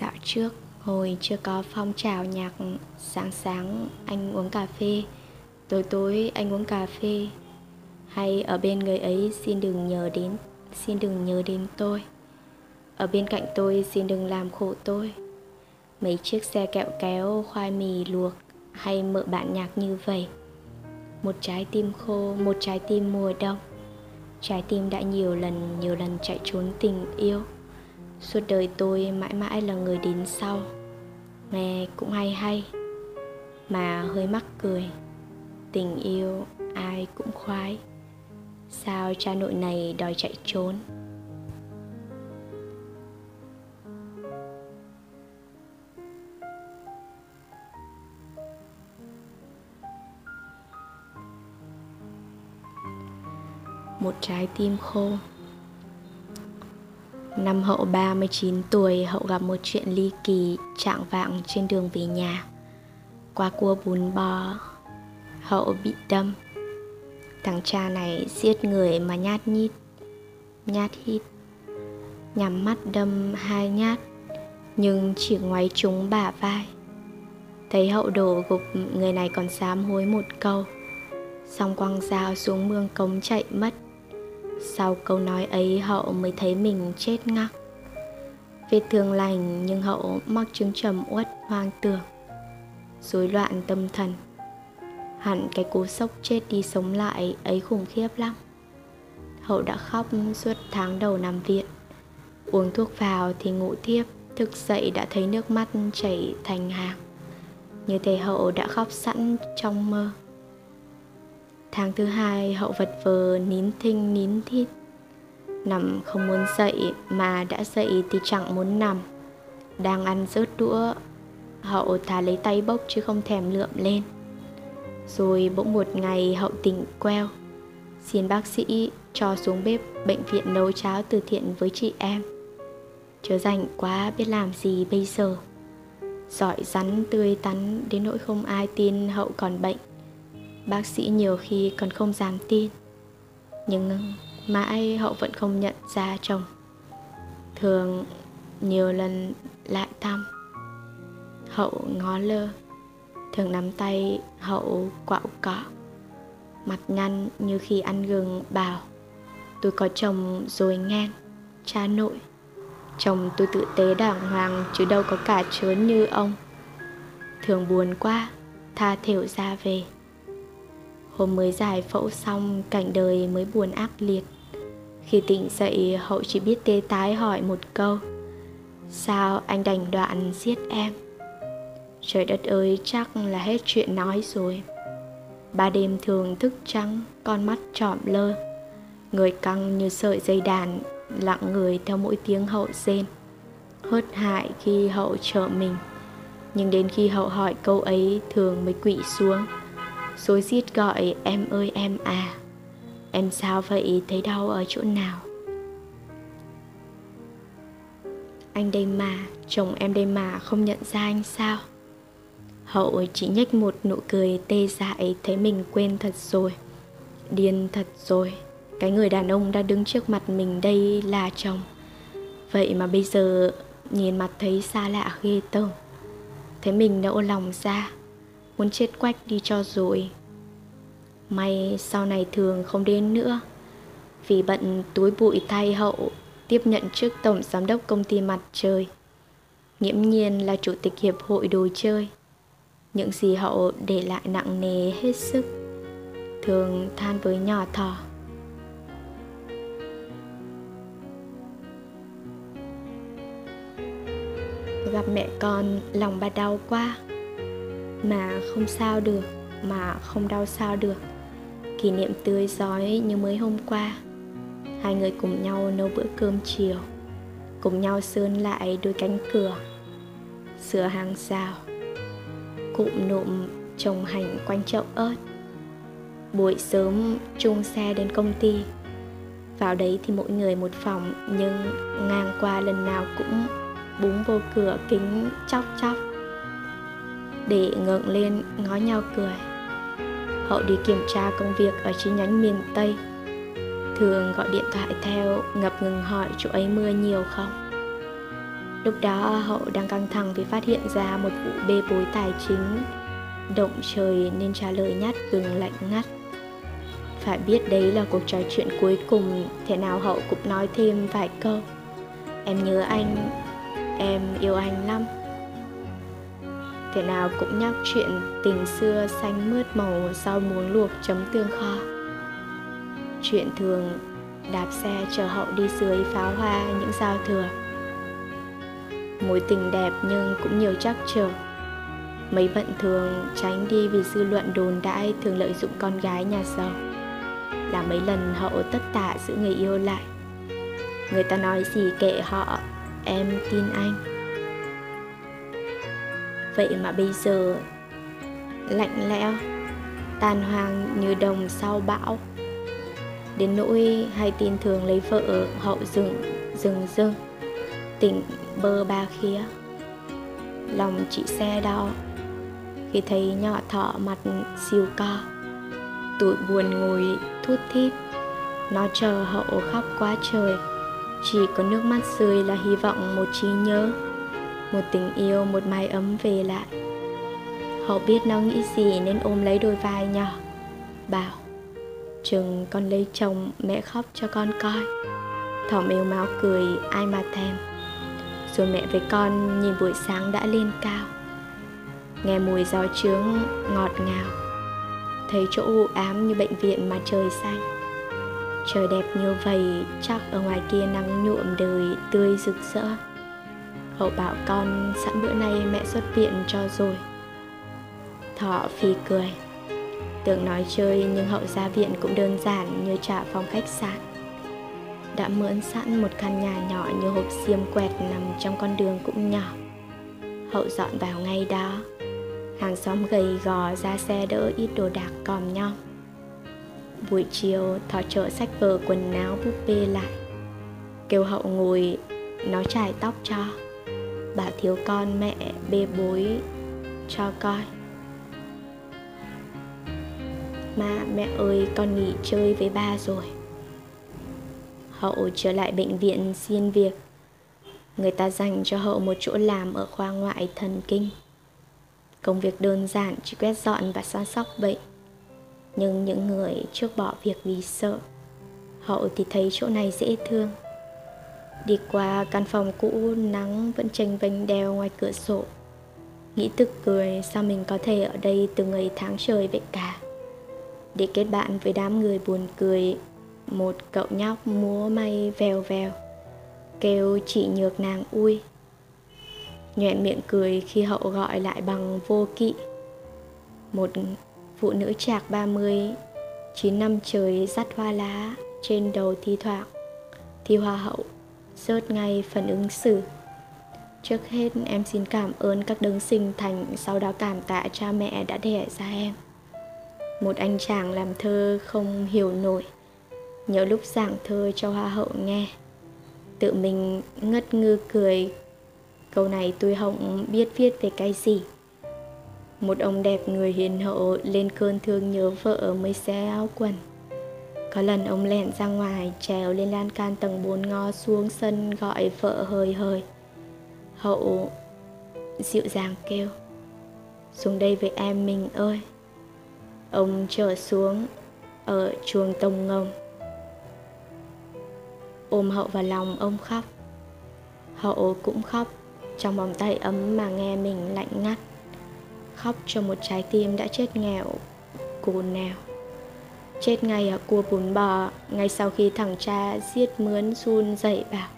Dạo trước, hồi chưa có phong trào nhạc Sáng sáng anh uống cà phê. Tối tối anh uống cà phê. Hay ở bên người ấy xin đừng nhớ đến Xin đừng nhớ đến tôi. Ở bên cạnh tôi xin đừng làm khổ tôi. Mấy chiếc xe kẹo kéo khoai mì luộc Hay mợ bạn nhạc như vậy. Một trái tim khô, một trái tim mùa đông. Trái tim đã nhiều lần, nhiều lần chạy trốn tình yêu. Suốt đời tôi mãi mãi là người đến sau. Nghe cũng hay hay, Mà hơi mắc cười. Tình yêu ai cũng khoái, Sao cha nội này đòi chạy trốn? Một trái tim khô Năm hậu 39 tuổi, hậu gặp một chuyện ly kỳ trạng vạng trên đường về nhà. Qua cua bún bò, hậu bị đâm. Thằng cha này giết người mà nhát nhít, nhát hít. Nhắm mắt đâm hai nhát, nhưng chỉ ngoáy trúng bả vai. Thấy hậu đổ gục, người này còn dám hối một câu. Xong quăng dao xuống mương cống chạy mất sau câu nói ấy hậu mới thấy mình chết ngắc. Vết thương lành nhưng hậu mắc chứng trầm uất hoang tưởng rối loạn tâm thần. Hẳn cái cú sốc chết đi sống lại ấy khủng khiếp lắm. Hậu đã khóc suốt tháng đầu nằm viện. Uống thuốc vào thì ngủ thiếp, Thức dậy đã thấy nước mắt chảy thành hàng. Như thể hậu đã khóc sẵn trong mơ. Tháng thứ hai, hậu vật vờ nín thinh nín thít. Nằm không muốn dậy mà đã dậy thì chẳng muốn nằm. Đang ăn rớt đũa, Hậu thả lấy tay bốc chứ không thèm lượm lên. Rồi bỗng một ngày hậu tỉnh queo. Xin bác sĩ cho xuống bếp bệnh viện nấu cháo từ thiện với chị em. Chớ rảnh quá, biết làm gì bây giờ? Giỏi rắn, tươi tắn, đến nỗi không ai tin hậu còn bệnh. Bác sĩ nhiều khi còn không dám tin. Nhưng mãi hậu vẫn không nhận ra chồng. Thường nhiều lần lại thăm. Hậu ngó lơ. Thường nắm tay hậu quạo cọ. Mặt nhăn như khi ăn gừng bảo Tôi có chồng rồi ngang, Cha nội. Chồng tôi tự tế đàng hoàng Chứ đâu có cả trớn như ông. Thường buồn quá, Tha thểu ra về. Hôm mới giải phẫu xong, Cảnh đời mới buồn ác liệt. Khi tỉnh dậy, Hậu chỉ biết tê tái hỏi một câu, Sao anh đành đoạn giết em? Trời đất ơi, chắc là hết chuyện nói rồi. Ba đêm thường thức trắng, Con mắt trọm lơ. Người căng như sợi dây đàn, Lặng người theo mỗi tiếng hậu rên. Hớt hại khi hậu trợ mình, Nhưng đến khi hậu hỏi câu ấy, Thường mới quỵ xuống rồi rít gọi, em ơi, em à Em sao vậy? Thấy đau ở chỗ nào? Anh đây mà, Chồng em đây mà, không nhận ra anh sao? Hậu chỉ nhếch một nụ cười tê dại, Thấy mình quên thật rồi, Điên thật rồi. Cái người đàn ông đang đứng trước mặt mình đây là chồng. Vậy mà bây giờ Nhìn mặt thấy xa lạ ghê tởm. Thấy mình nỡ lòng ra Muốn chết quách đi cho rồi. May sau này thường không đến nữa, Vì bận túi bụi thay hậu Tiếp nhận chức tổng giám đốc công ty mặt trời. Nghiễm nhiên là chủ tịch hiệp hội đồ chơi. Những gì hậu để lại nặng nề hết sức, Thường than với nhỏ thỏ. Gặp mẹ con, lòng bà đau quá. Mà không sao được, Mà không đau sao được. Kỷ niệm tươi giói như mới hôm qua. Hai người cùng nhau nấu bữa cơm chiều. Cùng nhau sơn lại đôi cánh cửa. Sửa hàng rào. Cụm nụm trồng hành quanh chậu ớt. Buổi sớm chung xe đến công ty. Vào đấy thì mỗi người một phòng, Nhưng ngang qua lần nào cũng búng vô cửa kính chóc chóc. Để ngượng lên ngó nhau cười. Hậu đi kiểm tra công việc ở chi nhánh miền Tây. Thường gọi điện thoại theo ngập ngừng hỏi chỗ ấy mưa nhiều không? Lúc đó hậu đang căng thẳng vì phát hiện ra một vụ bê bối tài chính. Động trời nên trả lời nhát gừng lạnh ngắt. Phải biết đấy là cuộc trò chuyện cuối cùng Thế nào hậu cũng nói thêm vài câu. Em nhớ anh, em yêu anh lắm. Thế nào cũng nhắc chuyện tình xưa xanh mướt màu sau muống luộc chấm tương kho. Chuyện thường, đạp xe chờ hậu đi dưới pháo hoa những giao thừa. Mối tình đẹp nhưng cũng nhiều trắc trở. Mấy bận thường tránh đi vì dư luận đồn đãi thường lợi dụng con gái nhà giàu. Là mấy lần hậu tất tả giữ người yêu lại. Người ta nói gì kệ họ, em tin anh vậy mà bây giờ lạnh lẽo, tàn hoang như đồng sau bão. Đến nỗi hay tin thường lấy vợ, hậu rừng rừng rừng tỉnh bơ ba khía. Lòng chị xe đau, khi thấy nhỏ thọ mặt siêu co. Tụi buồn ngồi thút thít, nó chờ hậu khóc quá trời. Chỉ có nước mắt rơi là hy vọng một trí nhớ một tình yêu, một mái ấm về lại. Hậu biết nó nghĩ gì nên ôm lấy đôi vai nhỏ. Bảo, chừng con lấy chồng, mẹ khóc cho con coi. Thỏ mèo máu cười, ai mà thèm. Rồi mẹ với con nhìn buổi sáng đã lên cao. Nghe mùi gió trướng ngọt ngào. Thấy chỗ u ám như bệnh viện mà trời xanh. Trời đẹp như vậy chắc ở ngoài kia nắng nhuộm đời tươi rực rỡ hậu bảo con sẵn bữa nay mẹ xuất viện cho rồi. Thọ phi cười. Tưởng nói chơi nhưng hậu ra viện cũng đơn giản như trả phòng khách sạn. Đã mượn sẵn một căn nhà nhỏ như hộp xiêm quẹt nằm trong con đường cũng nhỏ. Hậu dọn vào ngay đó. Hàng xóm gầy gò ra xe đỡ ít đồ đạc còm nhau. Buổi chiều, thọ trợ sách vở quần áo búp bê lại. Kêu hậu ngồi, nó trải tóc cho bà thiếu con mẹ, bê bối cho coi mà mẹ ơi, con nghỉ chơi với ba rồi. Hậu trở lại bệnh viện xin việc. Người ta dành cho Hậu một chỗ làm ở khoa ngoại thần kinh. Công việc đơn giản, chỉ quét dọn và săn sóc bệnh. Nhưng những người trước bỏ việc vì sợ, Hậu thì thấy chỗ này dễ thương. Đi qua căn phòng cũ, nắng vẫn tranh vênh đeo ngoài cửa sổ. Nghĩ tức cười, sao mình có thể ở đây từ ngày tháng trời vậy cả? Để kết bạn với đám người buồn cười, một cậu nhóc múa may vèo vèo, kêu chị nhược nàng ui. Nhoẹn miệng cười khi hậu gọi lại bằng vô kỵ. Một phụ nữ trạc 30 chín năm trời dắt hoa lá trên đầu thi thoảng, thi hoa hậu rớt ngay phần ứng xử. Trước hết, em xin cảm ơn các đấng sinh thành sau đó cảm tạ cha mẹ đã đẻ ra em. Một anh chàng làm thơ không hiểu nổi. Nhớ lúc giảng thơ cho hoa hậu nghe. Tự mình ngất ngư cười. Câu này tôi không biết viết về cái gì. Một ông đẹp người hiền hậu lên cơn thương nhớ vợ mới xé áo quần có lần ông lẻn ra ngoài, trèo lên lan can tầng 4 ngó xuống sân gọi vợ hơi hơi hậu dịu dàng kêu, xuống đây với em mình ơi. Ông trở xuống ở chuồng tông ngông ôm hậu vào lòng ông khóc. Hậu cũng khóc, trong vòng tay ấm mà nghe mình lạnh ngắt. Khóc cho một trái tim đã chết nghèo cồn nào chết ngay ở cua bún bò ngay sau khi thằng cha giết mướn run dậy bảo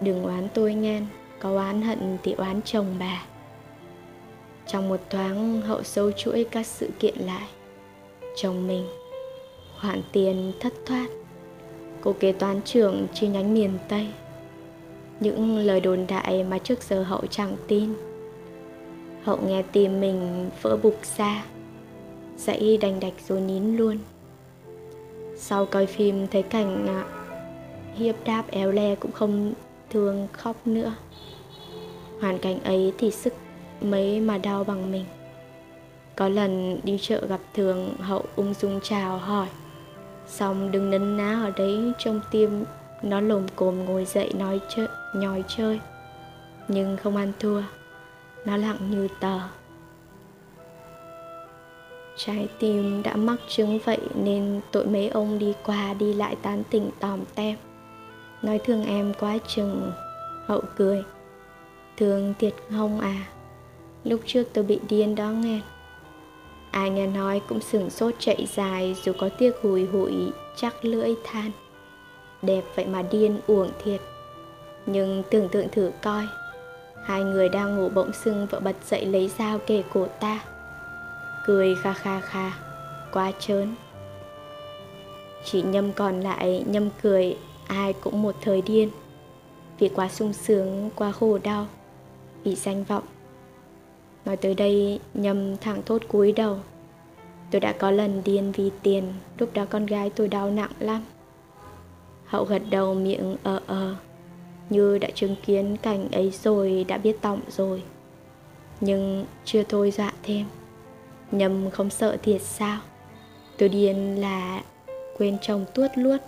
đừng oán tôi nhan có oán hận thì oán chồng bà trong một thoáng hậu sâu chuỗi các sự kiện lại chồng mình khoản tiền thất thoát cô kế toán trưởng chi nhánh miền Tây. Những lời đồn đại mà trước giờ hậu chẳng tin. Hậu nghe tim mình vỡ bục ra, dãy đành đạch rồi nín luôn. Sau coi phim thấy cảnh à, hiếp đáp éo le cũng không thương khóc nữa. Hoàn cảnh ấy thì sức mấy mà đau bằng mình. Có lần đi chợ gặp thường hậu ung dung chào hỏi Xong đừng nấn ná ở đấy trong tim Nó lồm cồm ngồi dậy nói chơi, nhòi chơi Nhưng không ăn thua Nó lặng như tờ Trái tim đã mắc chứng vậy nên tội mấy ông đi qua đi lại tán tỉnh tòm tem. Nói thương em quá chừng, Hậu cười. Thương thiệt không à? Lúc trước tôi bị điên đó nghe. Ai nghe nói cũng sửng sốt chạy dài Dù có tiếc hùi hụi, chắc lưỡi than. Đẹp vậy mà điên uổng thiệt. Nhưng tưởng tượng thử coi, Hai người đang ngủ bỗng sưng vợ bật dậy lấy dao kề cổ ta. Cười kha kha kha. Quá trớn. Chỉ nhâm còn lại nhâm cười Ai cũng một thời điên. Vì quá sung sướng, quá khổ đau Vì danh vọng. Nói tới đây nhâm thẳng thốt cúi đầu. Tôi đã có lần điên vì tiền Lúc đó con gái tôi đau nặng lắm. Hậu gật đầu miệng ờ ờ. Như đã chứng kiến cảnh ấy rồi Đã biết tọng rồi. Nhưng chưa thôi dạ thêm. Nhâm không sợ thiệt sao? Tôi điên là quên chồng tuốt luốt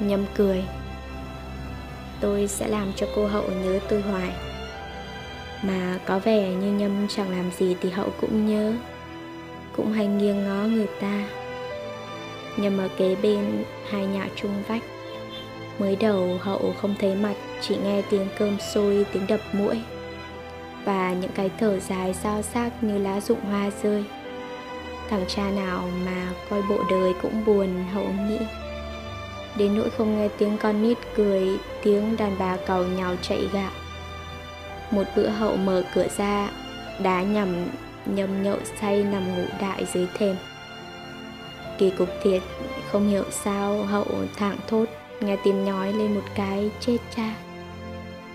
Nhâm cười. Tôi sẽ làm cho cô Hậu nhớ tôi hoài. Mà có vẻ như Nhâm chẳng làm gì thì Hậu cũng nhớ. Cũng hay nghiêng ngó người ta. Nhâm ở kế bên hai nhà chung vách. Mới đầu Hậu không thấy mặt Chỉ nghe tiếng cơm sôi, tiếng đập mũi Và những cái thở dài sao xác như lá rụng hoa rơi Thằng cha nào mà coi bộ đời cũng buồn Hậu nghĩ đến nỗi không nghe tiếng con nít cười, tiếng đàn bà cầu nhào chạy gạo. Một bữa hậu mở cửa ra, đá nhầm nhầm nhậu say nằm ngủ đại dưới thềm. Kỳ cục thiệt, không hiểu sao hậu thẳng thốt, nghe tim nhói lên một cái chết cha.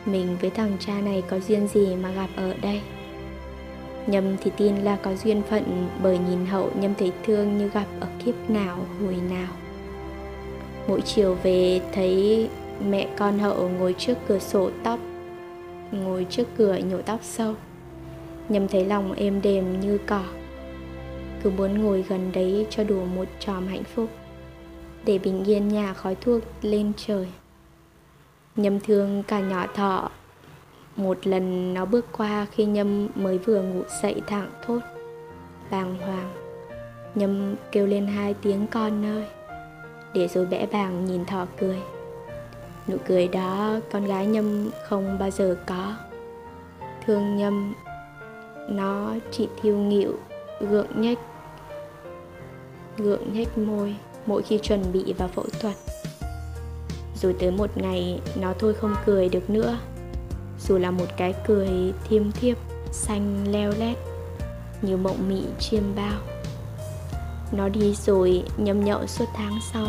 Mình với thằng cha này có duyên gì mà gặp ở đây? Nhâm thì tin là có duyên phận bởi nhìn hậu nhâm thấy thương như gặp ở kiếp nào, hồi nào. Mỗi chiều về thấy mẹ con hậu ngồi trước cửa sổ tóc, Ngồi trước cửa nhổ tóc sâu nhâm thấy lòng êm đềm như cỏ Cứ muốn ngồi gần đấy cho đủ một tròm hạnh phúc để bình yên nhà khói thuốc lên trời. Nhâm thương cả nhỏ thọ. Một lần nó bước qua khi Nhâm mới vừa ngủ dậy thẳng thốt. Bàng hoàng, Nhâm kêu lên hai tiếng con ơi, để rồi bẽ bàng nhìn thọ cười. Nụ cười đó con gái nhâm không bao giờ có. Thương nhâm, nó chỉ thiêu nghịu, gượng nhếch gượng nhếch môi mỗi khi chuẩn bị vào phẫu thuật. Rồi tới một ngày, nó thôi không cười được nữa. Dù là một cái cười thiêm thiếp, xanh leo lét, như mộng mị chiêm bao. Nó đi rồi, nhâm nhậu suốt tháng sau.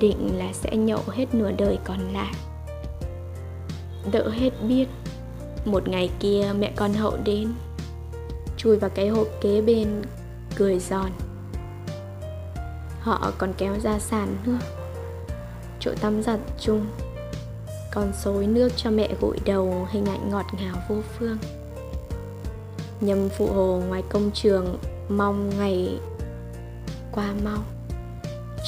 Định là sẽ nhậu hết nửa đời còn lại. Đỡ hết biết, Một ngày kia mẹ con hậu đến. Chui vào cái hộp kế bên, Cười giòn. Họ còn kéo ra sàn nước. Chỗ tắm giặt chung. Còn xối nước cho mẹ gội đầu, Hình ảnh ngọt ngào vô phương. Nhầm phụ hồ ngoài công trường, Mong ngày qua mau.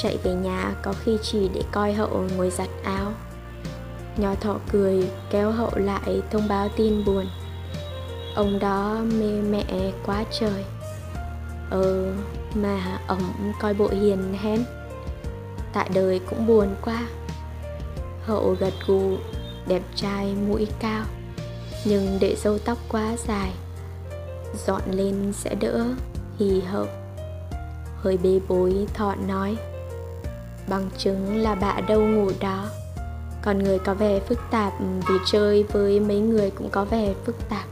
Chạy về nhà có khi chỉ để coi hậu ngồi giặt áo. Nhỏ thọ cười, kéo hậu lại thông báo tin buồn. Ông đó mê mẹ quá trời. Ừ mà ổng coi bộ hiền hen. Tại đời cũng buồn quá. Hậu gật gù, Đẹp trai, mũi cao. Nhưng để râu tóc quá dài, Dọn lên sẽ đỡ Hì hậu. Hơi bê bối thọ nói, bằng chứng là bà đâu ngủ đó. Còn người có vẻ phức tạp vì chơi với mấy người cũng có vẻ phức tạp.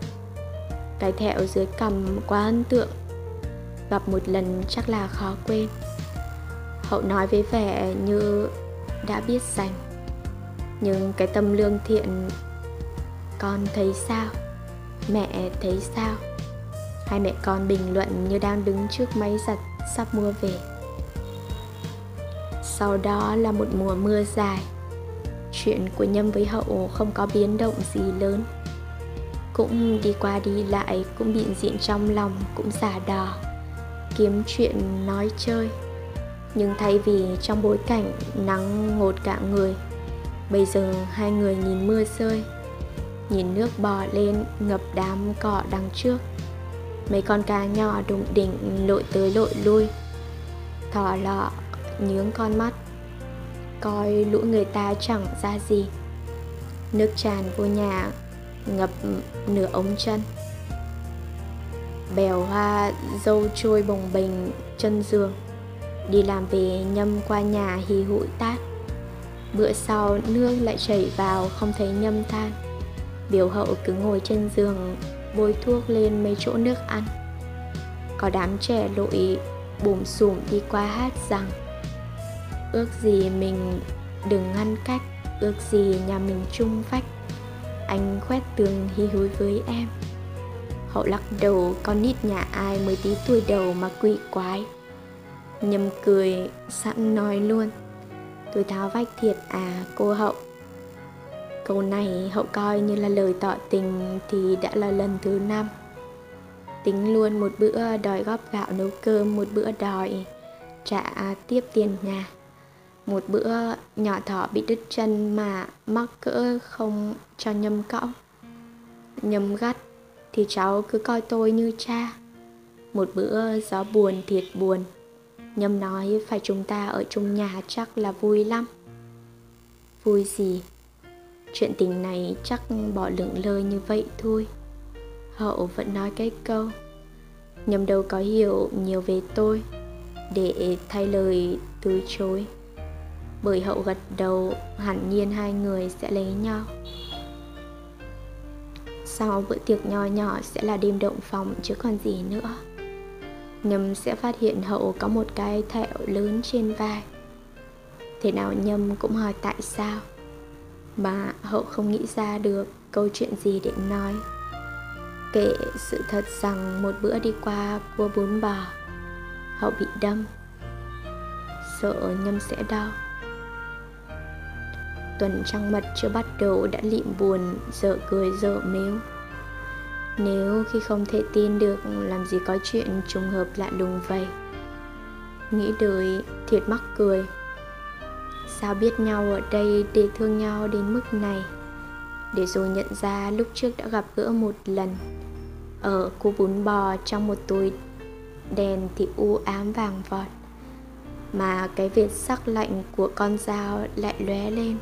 Cái thẹo dưới cằm quá ấn tượng gặp một lần chắc là khó quên. Hậu nói với vẻ như đã biết dành nhưng cái tâm lương thiện, con thấy sao? Mẹ thấy sao? Hai mẹ con bình luận như đang đứng trước máy giặt sắp mua về. Sau đó là một mùa mưa dài, chuyện của nhâm với hậu không có biến động gì lớn. Cũng đi qua đi lại, cũng bị diện trong lòng, cũng giả đò kiếm chuyện nói chơi. Nhưng thay vì trong bối cảnh nắng ngột cả người, bây giờ hai người nhìn mưa rơi, nhìn nước bò lên ngập đám cỏ đằng trước. Mấy con cá nhỏ đụng đỉnh lội tới lội lui, thỏ lọ nhướng con mắt, coi lũ người ta chẳng ra gì. Nước tràn vô nhà, ngập nửa ống chân bèo hoa, dâu trôi bồng bềnh, chân giường. Đi làm về nhâm qua nhà hì hụi tát. Bữa sau nước lại chảy vào, không thấy nhâm than. Biểu hậu cứ ngồi trên giường, bôi thuốc lên mấy chỗ nước ăn. Có đám trẻ lội bùm xùm đi qua hát rằng, ước gì mình đừng ngăn cách, ước gì nhà mình chung vách. Anh khoét tường hí hối với em hậu lắc đầu, con nít nhà ai mới tí tuổi đầu mà quỷ quái? Nhầm cười, sẵn nói luôn, tôi tháo vách thiệt à cô hậu? Câu này hậu coi như là lời tỏ tình thì đã là lần thứ năm. Tính luôn một bữa đòi góp gạo nấu cơm, một bữa đòi trả tiếp tiền nhà. Một bữa nhỏ thỏ bị đứt chân mà mắc cỡ không cho nhâm cõng. Nhâm gắt thì cháu cứ coi tôi như cha. Một bữa gió buồn thiệt buồn, nhâm nói phải chúng ta ở chung nhà chắc là vui lắm. Vui gì? Chuyện tình này chắc bỏ lửng lơ như vậy thôi. Hậu vẫn nói cái câu, nhâm đâu có hiểu nhiều về tôi, để thay lời từ chối. Bởi hậu gật đầu, hẳn nhiên hai người sẽ lấy nhau sau bữa tiệc nho nhỏ sẽ là đêm động phòng, chứ còn gì nữa. Nhâm sẽ phát hiện hậu có một cái thẹo lớn trên vai. Thế nào nhâm cũng hỏi tại sao? Mà hậu không nghĩ ra được câu chuyện gì để nói. Kể sự thật rằng một bữa đi qua cua bún bò, hậu bị đâm. Sợ nhâm sẽ đau. Tuần trăng mật chưa bắt đầu đã lịm buồn, dở cười dở mếu nếu khi không thể tin được làm gì có chuyện trùng hợp lạ lùng vậy, nghĩ đời thiệt mắc cười. Sao biết nhau ở đây để thương nhau đến mức này? Để rồi nhận ra lúc trước đã gặp gỡ một lần. Ở cô bún bò trong một túi đèn thì u ám vàng vọt, mà cái vệt sắc lạnh của con dao lại lóe lên.